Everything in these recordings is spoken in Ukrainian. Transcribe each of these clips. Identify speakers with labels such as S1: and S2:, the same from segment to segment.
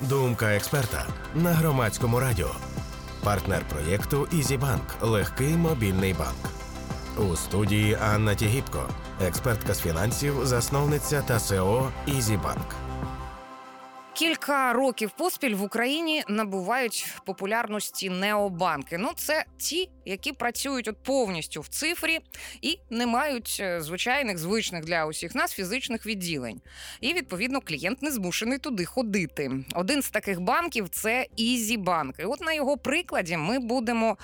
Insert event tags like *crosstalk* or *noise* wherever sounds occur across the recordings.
S1: Думка експерта на громадському радіо. Партнер проєкту «izibank» – легкий мобільний банк. У студії Анна Тігіпко, експертка з фінансів, засновниця та CEO «izibank».
S2: Кілька років поспіль в Україні набувають популярності необанки. Ну, це ті, які працюють от повністю в цифрі і не мають е, звичайних звичних для усіх нас фізичних відділень. І відповідно клієнт не змушений туди ходити. Один з таких банків це izibank. І От на його прикладі ми будемо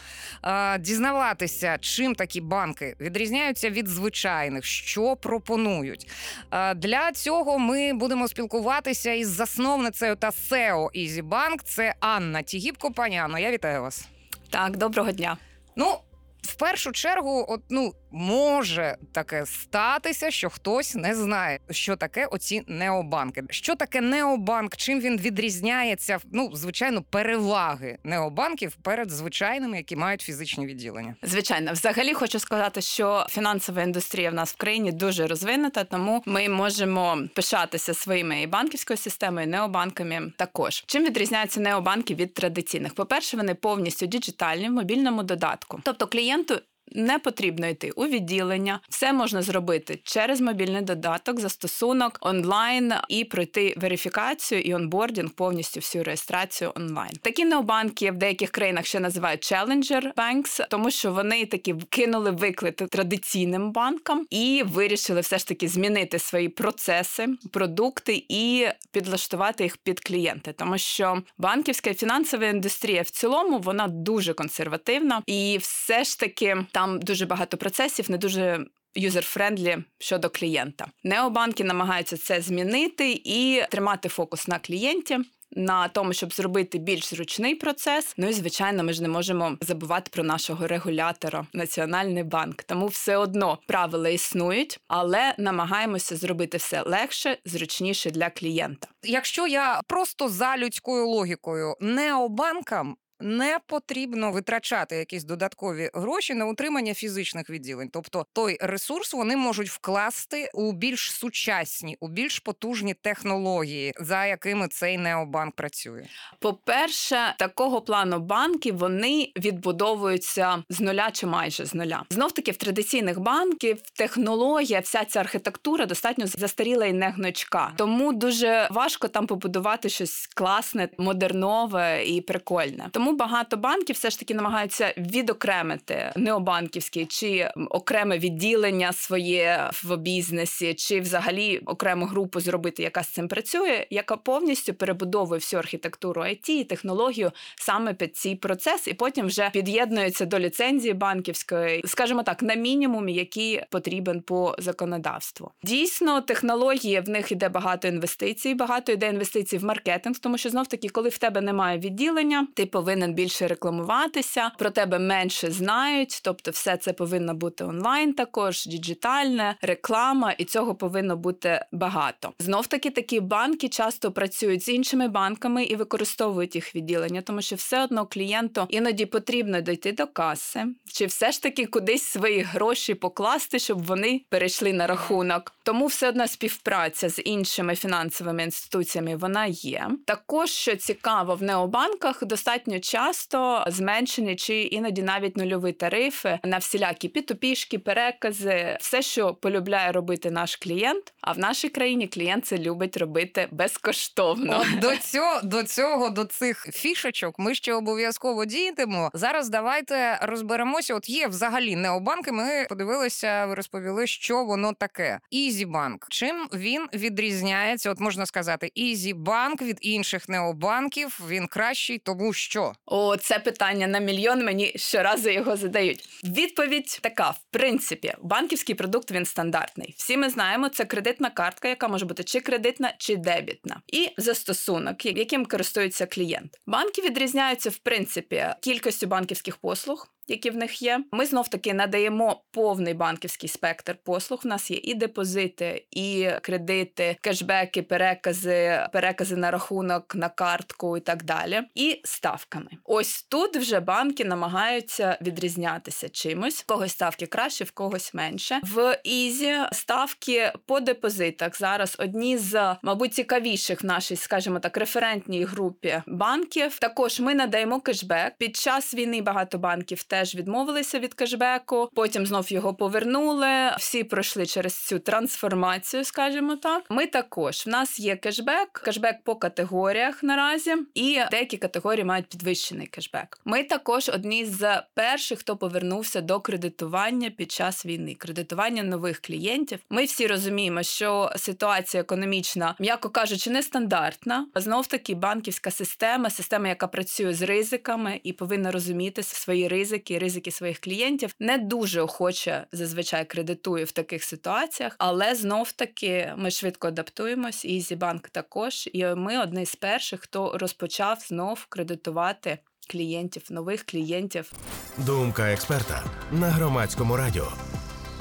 S2: е, дізнаватися, чим такі банки відрізняються від звичайних, що пропонують. Е, для цього ми будемо спілкуватися із засновником засновницею та CEO izibank. Це Анна Тігіпко. Пані Анно, я вітаю вас.
S3: Так, доброго дня.
S2: Ну, в першу чергу, от ну може таке статися, що хтось не знає, що таке оці необанки. Що таке необанк? Чим він відрізняється? Ну, звичайно, переваги необанків перед звичайними, які мають фізичні відділення.
S3: Звичайно, взагалі хочу сказати, що фінансова індустрія в нас в країні дуже розвинута, тому ми можемо пишатися своїми і банківською системою, і необанками. Також чим відрізняються необанки від традиційних? По перше, вони повністю діджитальні в мобільному додатку, тобто клієнту не потрібно йти у відділення. Все можна зробити через мобільний додаток, застосунок онлайн і пройти верифікацію і онбордінг, повністю всю реєстрацію онлайн. Такі необанки в деяких країнах ще називають Challenger Banks, тому що вони такі кинули виклик традиційним банкам і вирішили все ж таки змінити свої процеси, продукти і підлаштувати їх під клієнти, тому що банківська і фінансова індустрія в цілому вона дуже консервативна, і все ж таки там дуже багато процесів, не дуже. User-friendly щодо клієнта. Необанки намагаються це змінити і тримати фокус на клієнті, на тому, щоб зробити більш зручний процес. Ну і звичайно, ми ж не можемо забувати про нашого регулятора Національний банк. Тому все одно правила існують, але намагаємося зробити все легше, зручніше для клієнта.
S2: Якщо я просто за людською логікою необанкам не потрібно витрачати якісь додаткові гроші на утримання фізичних відділень. Тобто той ресурс вони можуть вкласти у більш сучасні, у більш потужні технології, за якими цей необанк працює.
S3: По-перше, такого плану банки вони відбудовуються з нуля чи майже з нуля. Знов таки в традиційних банків технологія, вся ця архітектура достатньо застаріла і не гнучка. Тому дуже важко там побудувати щось класне, модернове і прикольне. Тому багато банків все ж таки намагаються відокремити необанківські чи окреме відділення своє в бізнесі, чи взагалі окрему групу зробити, яка з цим працює, яка повністю перебудовує всю архітектуру IT і технологію саме під цей процес, і потім вже під'єднується до ліцензії банківської, скажімо так, на мінімумі, який потрібен по законодавству. Дійсно, технології в них іде багато інвестицій, багато йде інвестицій в маркетинг, тому що знов таки, коли в тебе немає відділення, ти повинен повинен більше рекламуватися, про тебе менше знають. Тобто, все це повинно бути онлайн, також діджитальне, реклама, і цього повинно бути багато. Знов таки такі банки часто працюють з іншими банками і використовують їх відділення, тому що все одно клієнту іноді потрібно дойти до каси, чи все ж таки кудись свої гроші покласти, щоб вони перейшли на рахунок. Тому все одно співпраця з іншими фінансовими інституціями вона є. Також що цікаво, в необанках достатньо часто зменшені чи іноді навіть нульові тарифи на всілякі пітопішки, перекази, все, що полюбляє робити наш клієнт. А в нашій країні клієнт це любить робити безкоштовно.
S2: От До *laughs* цього до цього, до цих фішечок, ми ще обов'язково діятимемо. Зараз давайте розберемося. От є взагалі необанки. Ми подивилися, ви розповіли, що воно таке. Ізібанк. Чим він відрізняється? От можна сказати, Ізібанк від інших необанків. Він кращий, тому що
S3: о, це питання на мільйон. Мені щоразу його задають. Відповідь така: в принципі, банківський продукт він стандартний. Всі ми знаємо, це кредитна картка, яка може бути чи кредитна, чи дебітна, і застосунок, яким користується клієнт. Банки відрізняються в принципі кількістю банківських послуг. Які в них є. Ми знов таки надаємо повний банківський спектр послуг. У нас є і депозити, і кредити, кешбеки, перекази, перекази на рахунок, на картку і так далі. І ставками. Ось тут вже банки намагаються відрізнятися чимось. В когось ставки краще, в когось менше. В Ізі ставки по депозитах зараз одні з, мабуть, цікавіших в нашій, скажімо так, референтній групі банків. Також ми надаємо кешбек. Під час війни багато банків теж відмовилися від кешбеку. Потім знов його повернули. Всі пройшли через цю трансформацію, скажімо так. Ми також в нас є кешбек, кешбек по категоріях наразі, і деякі категорії мають підвищений кешбек. Ми також одні з перших, хто повернувся до кредитування під час війни, кредитування нових клієнтів. Ми всі розуміємо, що ситуація економічна, м'яко кажучи, нестандартна. Знов таки банківська система, система, яка працює з ризиками і повинна розуміти свої ризики, ризики своїх клієнтів, не дуже охоче зазвичай кредитує в таких ситуаціях, але знов таки ми швидко адаптуємось. І Зібанк також. І ми одні з перших, хто розпочав знов кредитувати клієнтів, нових клієнтів.
S1: Думка експерта на громадському радіо.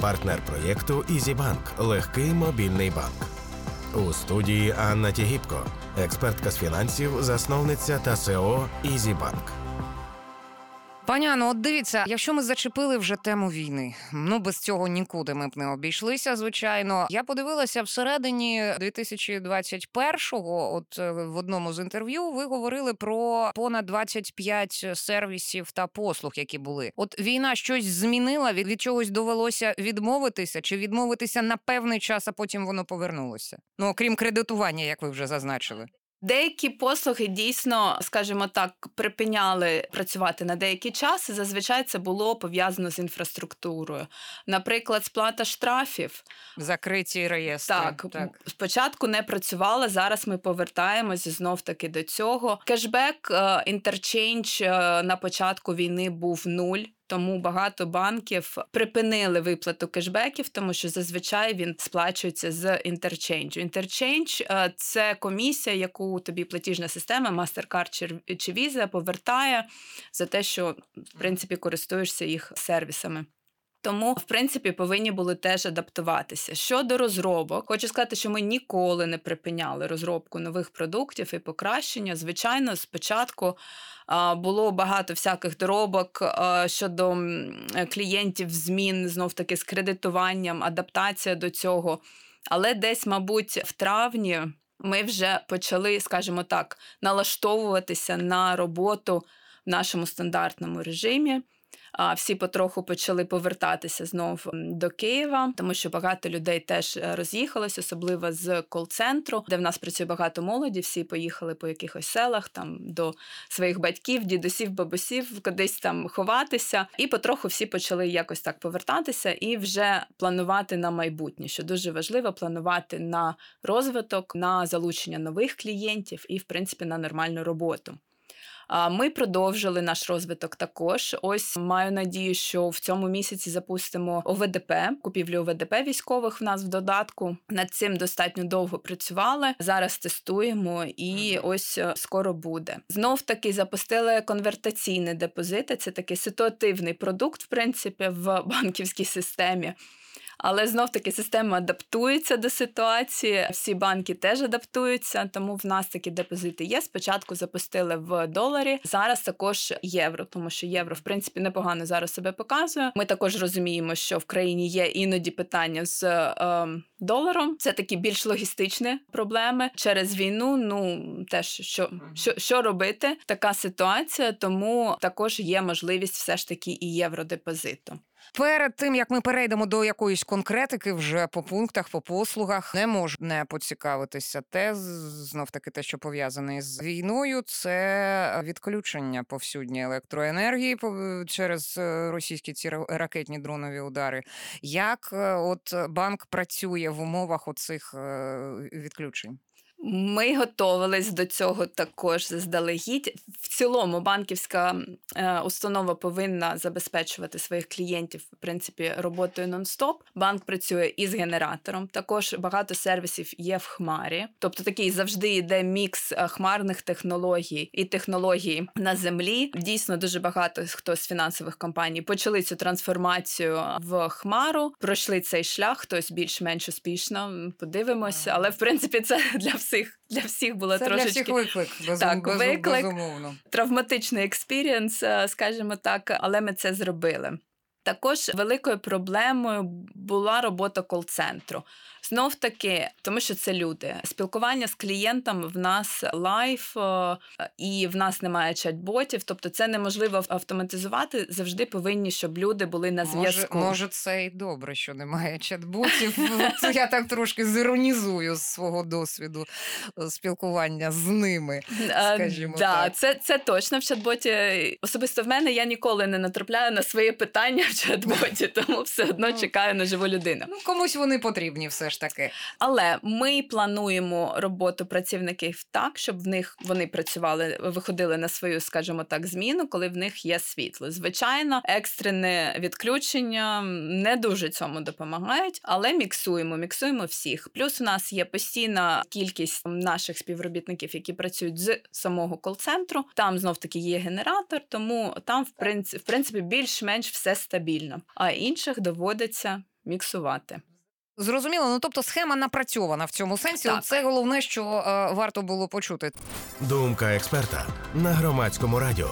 S1: Партнер проєкту «izibank» – легкий мобільний банк. У студії Анна Тігіпко, експертка з фінансів, засновниця та CEO «izibank».
S2: Пані Анно, от дивіться, якщо ми зачепили вже тему війни, ну без цього нікуди ми б не обійшлися. Звичайно, я подивилася всередині 2021-го, От е, в одному з інтерв'ю ви говорили про понад 25 сервісів та послуг, які були. От війна щось змінила, від, від чогось довелося відмовитися чи відмовитися на певний час, а потім воно повернулося. Ну окрім кредитування, як ви вже зазначили.
S3: Деякі послуги дійсно, скажімо так, припиняли працювати на деякий час. і Зазвичай це було пов'язано з інфраструктурою. Наприклад, сплата штрафів.
S2: Закриті реєстри.
S3: Так, спочатку не працювала. Зараз ми повертаємось знов таки до цього. Кешбек, е, interchange е, на початку війни був нуль. Тому багато банків припинили виплату кешбеків, тому що зазвичай він сплачується з interchange у. Interchange е, це комісія, яку тобі платіжна система, MasterCard чи Visa повертає за те, що в принципі користуєшся їх сервісами. Тому, в принципі, повинні були теж адаптуватися. Щодо розробок, хочу сказати, що ми ніколи не припиняли розробку нових продуктів і покращення. Звичайно, спочатку було багато всяких доробок щодо клієнтів, змін знов таки з кредитуванням, адаптація до цього. Але десь, мабуть, в травні ми вже почали, скажімо так, налаштовуватися на роботу в нашому стандартному режимі всі потроху почали повертатися знов до Києва, тому що багато людей теж е, роз'їхалось, особливо з кол-центру, де в нас працює багато молоді. Всі поїхали по якихось селах там до своїх батьків, дідусів, бабусів, кудись там ховатися. І потроху всі почали якось так повертатися і вже планувати на майбутнє, що дуже важливо планувати на розвиток, на залучення нових клієнтів і, в принципі, на нормальну роботу. Ми продовжили наш розвиток також. Ось маю надію, що в цьому місяці запустимо ОВДП, купівлю ОВДП військових в нас в додатку. Над цим достатньо довго працювали. Зараз тестуємо і ось е, скоро буде. Знов таки запустили конвертаційні депозити. Це такий ситуативний продукт, в принципі, в банківській системі. Але знов таки система адаптується до ситуації. Всі банки теж адаптуються, тому в нас такі депозити є. Спочатку запустили в доларі, зараз також євро, тому що євро в принципі непогано зараз себе показує. Ми також розуміємо, що в країні є іноді питання з е, доларом. Це такі більш логістичні проблеми через війну. Ну теж що, що, що робити, така ситуація, тому також є можливість все ж таки і євродепозиту.
S2: Перед тим як ми перейдемо до якоїсь конкретики, вже по пунктах, по послугах, не можу не поцікавитися. Те знов таки те, що пов'язане з війною, це відключення повсюдні електроенергії через е, російські ці ракетні дронові удари. Як е, от банк працює в умовах оцих е, відключень?
S3: Ми готувались до цього також заздалегідь. В цілому банківська е, установа повинна забезпечувати своїх клієнтів в принципі роботою нон-стоп. Банк працює із генератором. Також багато сервісів є в хмарі, тобто такий завжди йде мікс е, хмарних технологій і технологій на землі. Дійсно, дуже багато хто з фінансових компаній почали цю трансформацію в хмару. Пройшли цей шлях, хтось більш-менш успішно. Подивимося, але в принципі це для всіх для всіх було
S2: Це
S3: трошечки
S2: для всіх виклик, без,
S3: Так,
S2: без,
S3: виклик.
S2: безумовно.
S3: травматичний experience, е, скажімо так, але ми це зробили. Також великою проблемою була робота кол-центру. Знов таки, тому що це люди. Спілкування з клієнтом в нас live, е, і в нас немає чат-ботів, тобто це неможливо автоматизувати. Завжди повинні, щоб люди були на
S2: Може,
S3: зв'язку.
S2: може, це і добре, що немає чат-ботів. *laughs* Я так трошки зіронізую з свого досвіду е, спілкування з ними.
S3: Е,
S2: скажімо так.
S3: Це, це точно в чат-боті. Особисто в мене я ніколи не натрапляю на свої питання в чат-боті, *laughs* тому все одно
S2: Ну.
S3: чекаю на живу людину.
S2: Ну, комусь вони потрібні все ж таки.
S3: Але ми плануємо роботу працівників так, щоб в них вони працювали, виходили на свою, скажімо так, зміну, коли в них є світло. Звичайно, екстрене відключення не дуже цьому допомагають, але міксуємо, міксуємо всіх. Плюс у нас є постійна кількість наших співробітників, які працюють з самого кол-центру. Там знов таки є генератор, тому там в принципі, в принципі більш-менш все стабільно. А інших доводиться міксувати.
S2: Зрозуміло, ну тобто схема напрацьована в цьому сенсі.
S3: Так.
S2: Це головне, що е, варто було почути.
S1: Думка експерта на громадському радіо.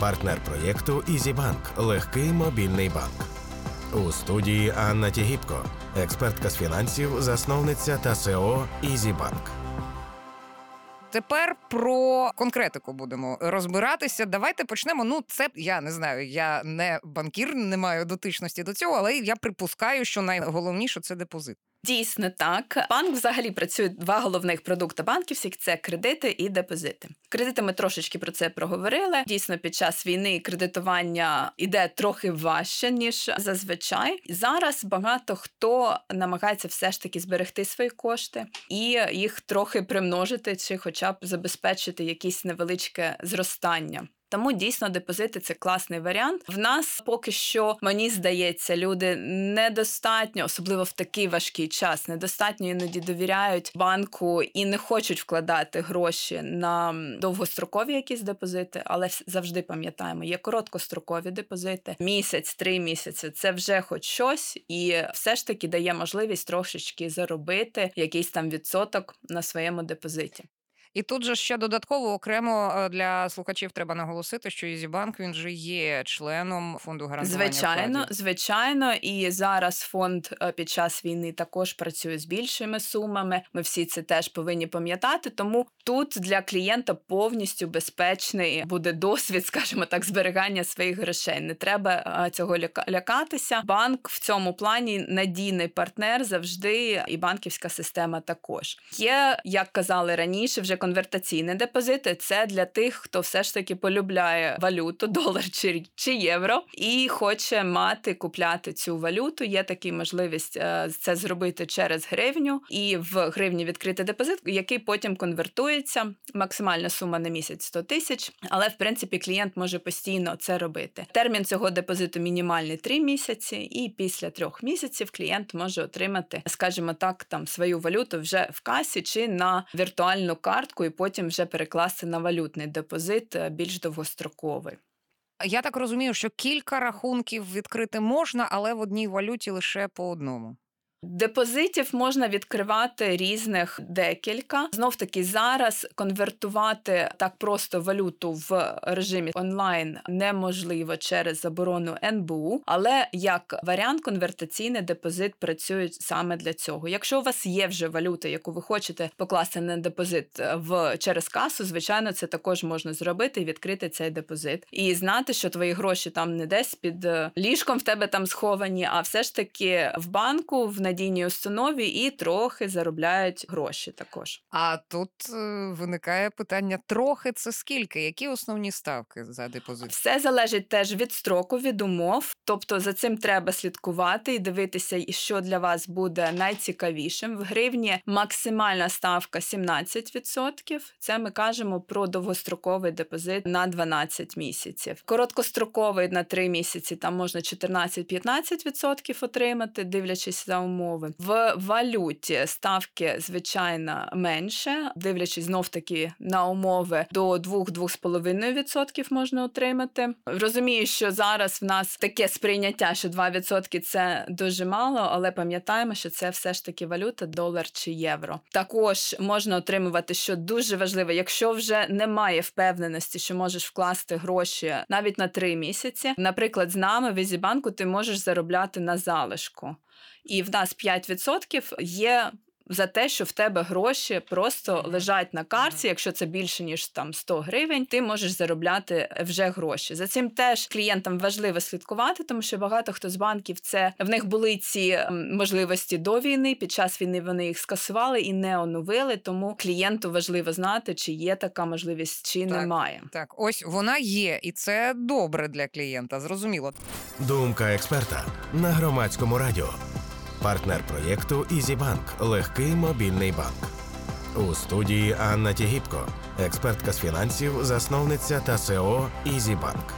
S1: Партнер проєкту «izibank» – легкий мобільний банк. У студії Анна Тігіпко, експертка з фінансів, засновниця та CEO «izibank».
S2: Тепер про конкретику будемо розбиратися. Давайте почнемо. Ну, це я не знаю. Я не банкір, не маю дотичності до цього, але я припускаю, що найголовніше це депозит.
S3: Дійсно так. Банк взагалі працює два головних продукти банківських це кредити і депозити. Кредити ми трошечки про це проговорили. Дійсно, під час війни кредитування іде трохи важче ніж зазвичай. Зараз багато хто намагається все ж таки зберегти свої кошти і їх трохи примножити, чи, хоча б забезпечити якесь невеличке зростання. Тому дійсно депозити це класний варіант. В нас поки що мені здається, люди недостатньо, особливо в такий важкий час, недостатньо іноді довіряють банку і не хочуть вкладати гроші на довгострокові якісь депозити, але завжди пам'ятаємо, є короткострокові депозити. Місяць, три місяці це вже хоч щось, і все ж таки дає можливість трошечки заробити якийсь там відсоток на своєму депозиті.
S2: І тут же ще додатково окремо е, для слухачів треба наголосити, що Ізібанк він же є членом фонду гарантування
S3: Звичайно,
S2: вкладів.
S3: звичайно, і зараз фонд е, під час війни також працює з більшими сумами. Ми всі це теж повинні пам'ятати. Тому тут для клієнта повністю безпечний буде досвід, *laughs* скажімо так, зберігання своїх грошей. Не треба е, цього ляка- лякатися. Банк в цьому плані надійний партнер завжди, і банківська система також є, як казали раніше, вже конвертаційні депозити. Це для тих, хто все ж таки полюбляє валюту, *laughs* долар чи, чи євро, і хоче мати купляти цю валюту. Є така можливість е, це зробити через гривню, і в гривні відкрити депозит, який потім конвертується. Максимальна сума на місяць 100 тисяч. Але в принципі клієнт може постійно це робити. Термін цього депозиту мінімальний 3 місяці, і після трьох місяців клієнт може отримати, скажімо так, там свою валюту вже в касі чи на віртуальну картку, і потім вже перекласти на валютний депозит е, більш довгостроковий.
S2: Я так розумію, що кілька рахунків відкрити можна, але в одній валюті лише по одному.
S3: Депозитів можна відкривати різних декілька. Знов таки зараз конвертувати так просто валюту в режимі онлайн неможливо через заборону НБУ, але як варіант конвертаційний депозит працює саме для цього. Якщо у вас є вже валюта, яку ви хочете покласти на депозит е, в через касу, звичайно, це також можна зробити і відкрити цей депозит, і знати, що твої гроші там не десь під е, ліжком в тебе там сховані, а все ж таки в банку в надійній установі і трохи заробляють гроші також.
S2: А тут е, виникає питання: трохи це скільки? Які основні ставки за депозит?
S3: Все залежить теж від строку, від умов. Тобто за цим треба слідкувати і дивитися, що для вас буде найцікавішим. В гривні максимальна ставка 17%. Це ми кажемо про довгостроковий депозит на 12 місяців. Короткостроковий на 3 місяці там можна 14-15% отримати, дивлячись за умови. В валюті ставки звичайно менше, дивлячись знов таки на умови до 2-2,5% можна отримати. Розумію, що зараз в нас таке сприйняття, що 2% це дуже мало, але пам'ятаємо, що це все ж таки валюта, долар чи євро. Також можна отримувати, що дуже важливо, якщо вже немає впевненості, що можеш вкласти гроші навіть на 3 місяці. Наприклад, з нами в Ізібанку ти можеш заробляти на залишку. І в нас 5% є за те, що в тебе гроші просто лежать на карті. Якщо це більше ніж там 100 гривень, ти можеш заробляти вже гроші. За цим теж клієнтам важливо слідкувати, тому що багато хто з банків це в них були ці можливості до війни. Під час війни вони їх скасували і не оновили. Тому клієнту важливо знати, чи є така можливість, чи
S2: Так.
S3: немає.
S2: Так, ось вона є, і це добре для клієнта. Зрозуміло.
S1: Думка експерта на громадському радіо. Партнер проєкту izibank. Легкий мобільний банк. У студії Анна Тігіпко, експертка з фінансів, засновниця та CEO izibank.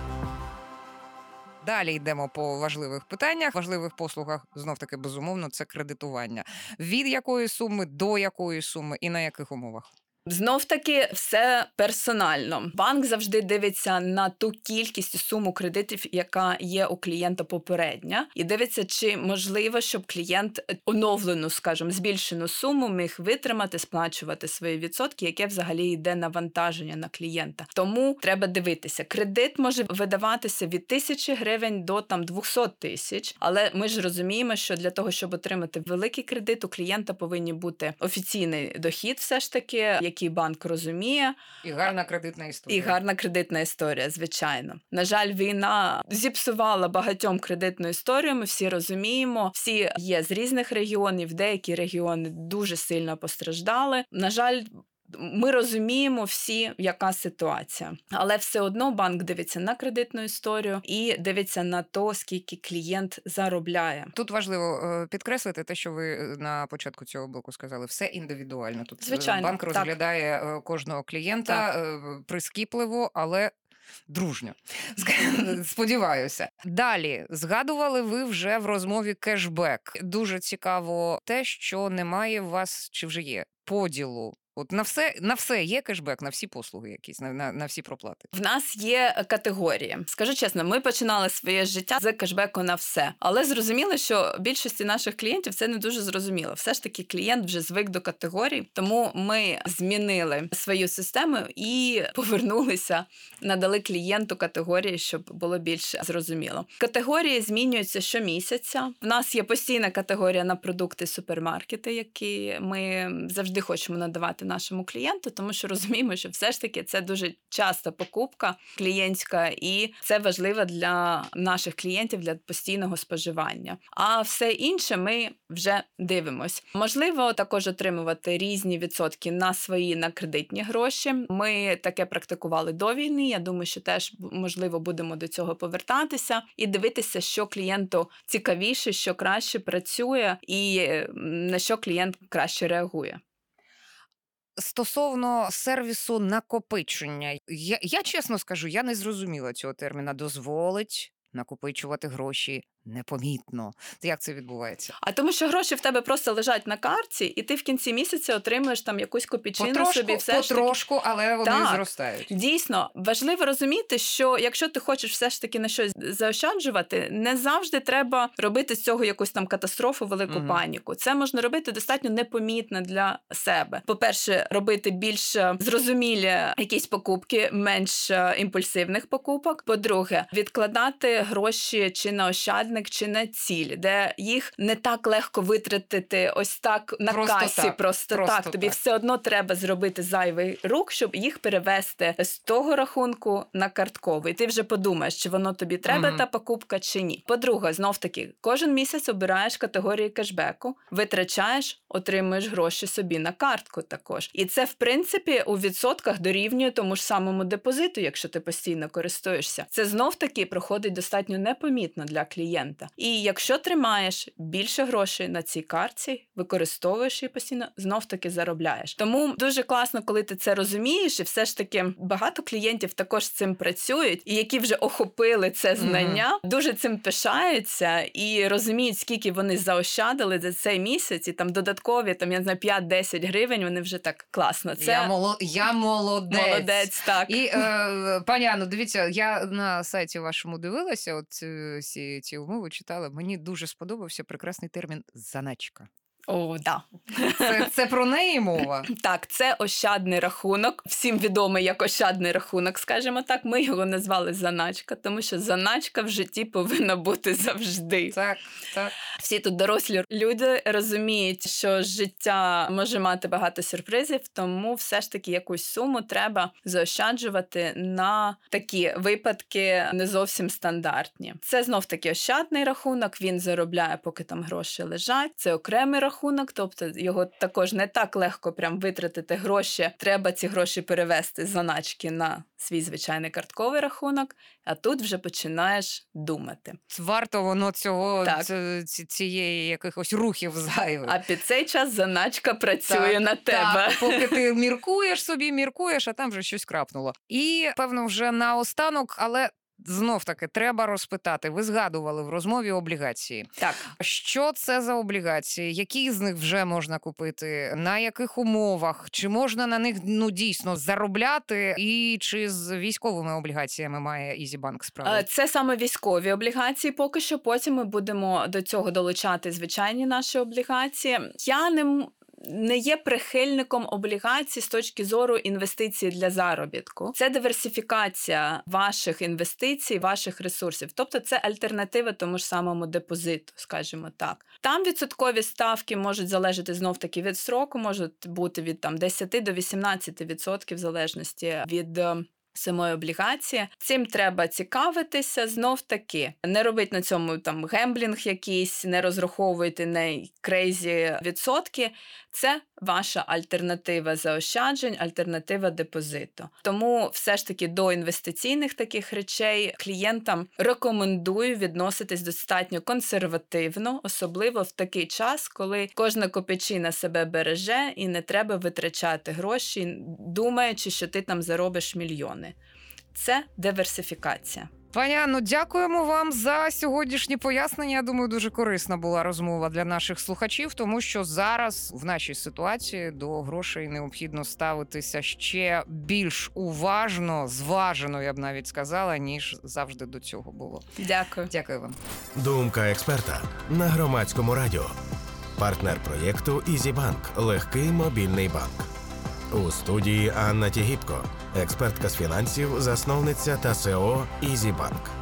S2: Далі йдемо по важливих питаннях, важливих послугах. Знов таки безумовно, це кредитування. Від якої суми до якої суми і на яких умовах?
S3: Знов таки все персонально. Банк завжди дивиться на ту кількість і суму кредитів, яка є у клієнта попередня, і дивиться, чи можливо, щоб клієнт оновлену, скажімо, збільшену суму міг витримати, сплачувати свої відсотки, яке взагалі йде навантаження на клієнта. Тому треба дивитися. Кредит може видаватися від тисячі гривень до там 200 тисяч. Але ми ж розуміємо, що для того, щоб отримати великий кредит, у клієнта повинні бути офіційний дохід, все ж таки, який банк розуміє,
S2: І гарна кредитна історія.
S3: і гарна кредитна історія, звичайно. На жаль, війна зіпсувала багатьом кредитну історію. Ми всі розуміємо, всі є з різних регіонів, деякі регіони дуже сильно постраждали. На жаль. Ми розуміємо всі, яка ситуація, але все одно банк дивиться на кредитну історію і дивиться на то, скільки клієнт заробляє.
S2: Тут важливо е, підкреслити те, що ви е, на початку цього блоку сказали. Все індивідуально. Тут е,
S3: Звичайно,
S2: банк розглядає е, кожного клієнта е, прискіпливо, але. Дружньо, *laughs* сподіваюся. Далі згадували ви вже в розмові кешбек. Дуже цікаво те, що немає у вас чи вже є поділу. От на все на все є кешбек, на всі послуги, якісь на, на, на всі проплати.
S3: В нас є категорії. Скажу чесно, ми починали своє життя з кешбеку на все, але зрозуміло, що більшості наших клієнтів це не дуже зрозуміло. Все ж таки, клієнт вже звик до категорій, тому ми змінили свою систему і *laughs* повернулися, надали клієнту категорії, щоб було більш зрозуміло. Категорії змінюються щомісяця. В нас є постійна категорія на продукти супермаркети, які ми завжди хочемо надавати нашому клієнту, тому що розуміємо, що все ж таки це дуже часта покупка клієнтська, і це важливо для наших клієнтів для постійного споживання. А все інше ми вже дивимось. Можливо, також отримувати різні відсотки на свої на кредитні гроші. Ми таке практикували до війни. Я думаю, що теж можливо будемо до цього повертатися і дивитися, що клієнту цікавіше, що краще працює, і на що клієнт краще реагує.
S2: Стосовно сервісу накопичення, я, я чесно скажу, я не зрозуміла цього терміна. Дозволить накопичувати гроші непомітно. Це Як це відбувається?
S3: А тому, що гроші в тебе просто лежать на карті, і ти в кінці місяця отримуєш там якусь копійчину
S2: Потрошку,
S3: собі. Все ж таки.
S2: потрошку, але вони
S3: Так.
S2: зростають.
S3: Дійсно, важливо розуміти, що якщо ти хочеш все ж таки на щось заощаджувати, не завжди треба робити з цього якусь там катастрофу, велику
S2: Мгм.
S3: паніку. Це можна робити достатньо непомітно для себе. По-перше, робити більш е, зрозумілі якісь покупки, менш е, імпульсивних покупок. По-друге, відкладати гроші чи на ощадність прикметник чи на ціль, де їх не так легко витратити ось так на
S2: Просто
S3: касі.
S2: так,
S3: Просто,
S2: просто
S3: так. Тобі все одно треба зробити зайвий рух, щоб їх перевести з того рахунку на картковий. Ти вже подумаєш, чи воно тобі треба
S2: Мгм.
S3: та покупка чи ні. По-друге, знов таки, кожен місяць обираєш категорії кешбеку, витрачаєш, отримуєш гроші собі на картку також. І це, в принципі, у відсотках дорівнює тому ж самому депозиту, якщо ти постійно користуєшся. Це знов таки проходить достатньо непомітно для клієнта. І якщо тримаєш більше грошей на цій картці, використовуєш її постійно, знов таки заробляєш. Тому дуже класно, коли ти це розумієш, і все ж таки багато клієнтів також з цим працюють, і які вже охопили це знання, дуже цим пишаються і розуміють, скільки вони заощадили за цей місяць, і там додаткові там я не знаю 5-10 гривень. Вони вже так класно. Це
S2: Я, моло... я молодець.
S3: молодець, так.
S2: І е, пані Анно, дивіться, я на сайті вашому дивилася, от е, всі умови читала. Мені дуже сподобався прекрасний термін заначка.
S3: О, да.
S2: Це, *laughs* це про неї мова.
S3: Так, це ощадний рахунок, всім відомий як ощадний рахунок, скажімо так. Ми його назвали заначка, тому що заначка в житті повинна бути завжди.
S2: Так, так.
S3: Всі тут дорослі люди розуміють, що життя може мати багато сюрпризів, тому все ж таки якусь суму треба заощаджувати на такі випадки не зовсім стандартні. Це знов таки ощадний рахунок. Він заробляє, поки там гроші лежать. Це окремий рахунок, тобто його також не так легко прям витратити гроші. Треба ці гроші перевести з заначки на свій звичайний картковий рахунок. А тут вже починаєш думати.
S2: Варто воно цього ц- цієї якихось рухів зайвих.
S3: А під цей час заначка працює
S2: Так,
S3: на тебе.
S2: Так, *laughs* поки ти *laughs* міркуєш собі, міркуєш, а там вже щось крапнуло. І певно, вже наостанок, але. Знов таки треба розпитати. Ви згадували в розмові облігації.
S3: Так.
S2: Що це за облігації? Які з них вже можна купити? На яких умовах? Чи можна на них ну дійсно заробляти? І чи з військовими облігаціями має Ізібанк справу?
S3: Е, Це саме військові облігації. Поки що потім ми будемо до цього долучати звичайні наші облігації. Я не не є прихильником облігацій з точки зору інвестицій для заробітку. Це диверсифікація ваших інвестицій, ваших ресурсів. Тобто це альтернатива тому ж самому депозиту, скажімо так. Там відсоткові ставки можуть залежати знов таки від строку, можуть бути від там 10 до 18 відсотків в залежності від. Самої облігації цим треба цікавитися знов таки. Не робити на цьому там gambling якийсь, не розраховуйте на crazy відсотки. Це ваша альтернатива заощаджень, альтернатива депозиту. Тому все ж таки до інвестиційних таких речей клієнтам рекомендую відноситись достатньо консервативно, особливо в такий час, коли кожна копійчина себе береже і не треба витрачати гроші, думаючи, що ти там заробиш мільйони. Це диверсифікація.
S2: Пані Анно, дякуємо вам за сьогоднішні пояснення. Я думаю, дуже корисна була розмова для наших слухачів, тому що зараз в нашій ситуації до грошей необхідно ставитися ще більш уважно, зважено, я б навіть сказала, ніж завжди до цього було.
S3: Дякую.
S2: Дякую вам.
S1: Думка експерта на громадському радіо. Партнер проєкту Ізібанк. Легкий мобільний банк. У студії Анна Тігіпко, експертка з фінансів, засновниця та СЕО Ізібанк.